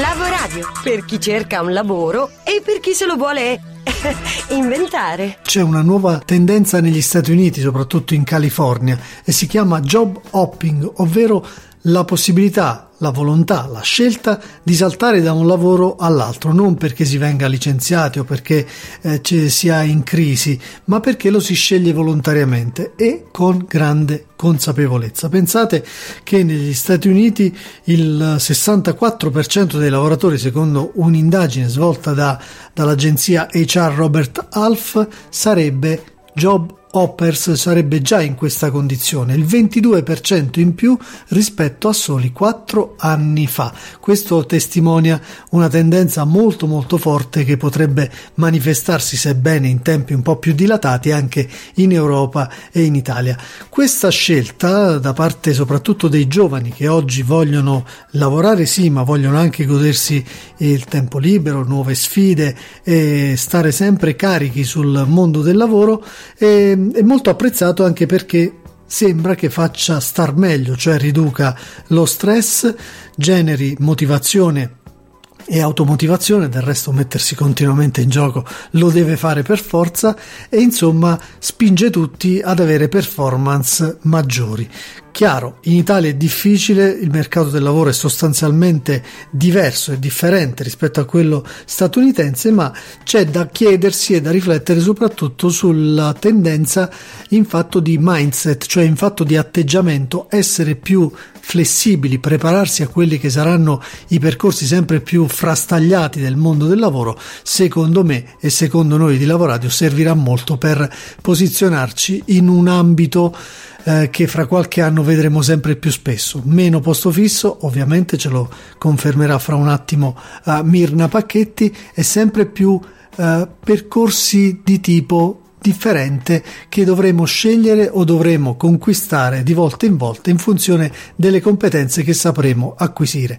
Lavoradio, per chi cerca un lavoro e per chi se lo vuole inventare. C'è una nuova tendenza negli Stati Uniti, soprattutto in California, e si chiama job hopping, ovvero la possibilità, la volontà, la scelta di saltare da un lavoro all'altro, non perché si venga licenziati o perché eh, ci sia in crisi, ma perché lo si sceglie volontariamente e con grande consapevolezza. Pensate che negli Stati Uniti il 64% dei lavoratori, secondo un'indagine svolta da, dall'agenzia HR Robert Half, sarebbe job Hoppers sarebbe già in questa condizione, il 22% in più rispetto a soli 4 anni fa. Questo testimonia una tendenza molto molto forte che potrebbe manifestarsi, sebbene in tempi un po' più dilatati, anche in Europa e in Italia. Questa scelta da parte soprattutto dei giovani che oggi vogliono lavorare sì, ma vogliono anche godersi il tempo libero, nuove sfide e stare sempre carichi sul mondo del lavoro, e è molto apprezzato anche perché sembra che faccia star meglio, cioè riduca lo stress, generi motivazione e automotivazione, del resto mettersi continuamente in gioco lo deve fare per forza e insomma spinge tutti ad avere performance maggiori. Chiaro, in Italia è difficile, il mercato del lavoro è sostanzialmente diverso e differente rispetto a quello statunitense, ma c'è da chiedersi e da riflettere soprattutto sulla tendenza in fatto di mindset, cioè in fatto di atteggiamento, essere più flessibili, prepararsi a quelli che saranno i percorsi sempre più frastagliati del mondo del lavoro, secondo me e secondo noi di Lavoradio servirà molto per posizionarci in un ambito eh, che fra qualche anno vedremo sempre più spesso. Meno posto fisso, ovviamente ce lo confermerà fra un attimo uh, Mirna Pacchetti, e sempre più uh, percorsi di tipo differente che dovremo scegliere o dovremo conquistare di volta in volta in funzione delle competenze che sapremo acquisire.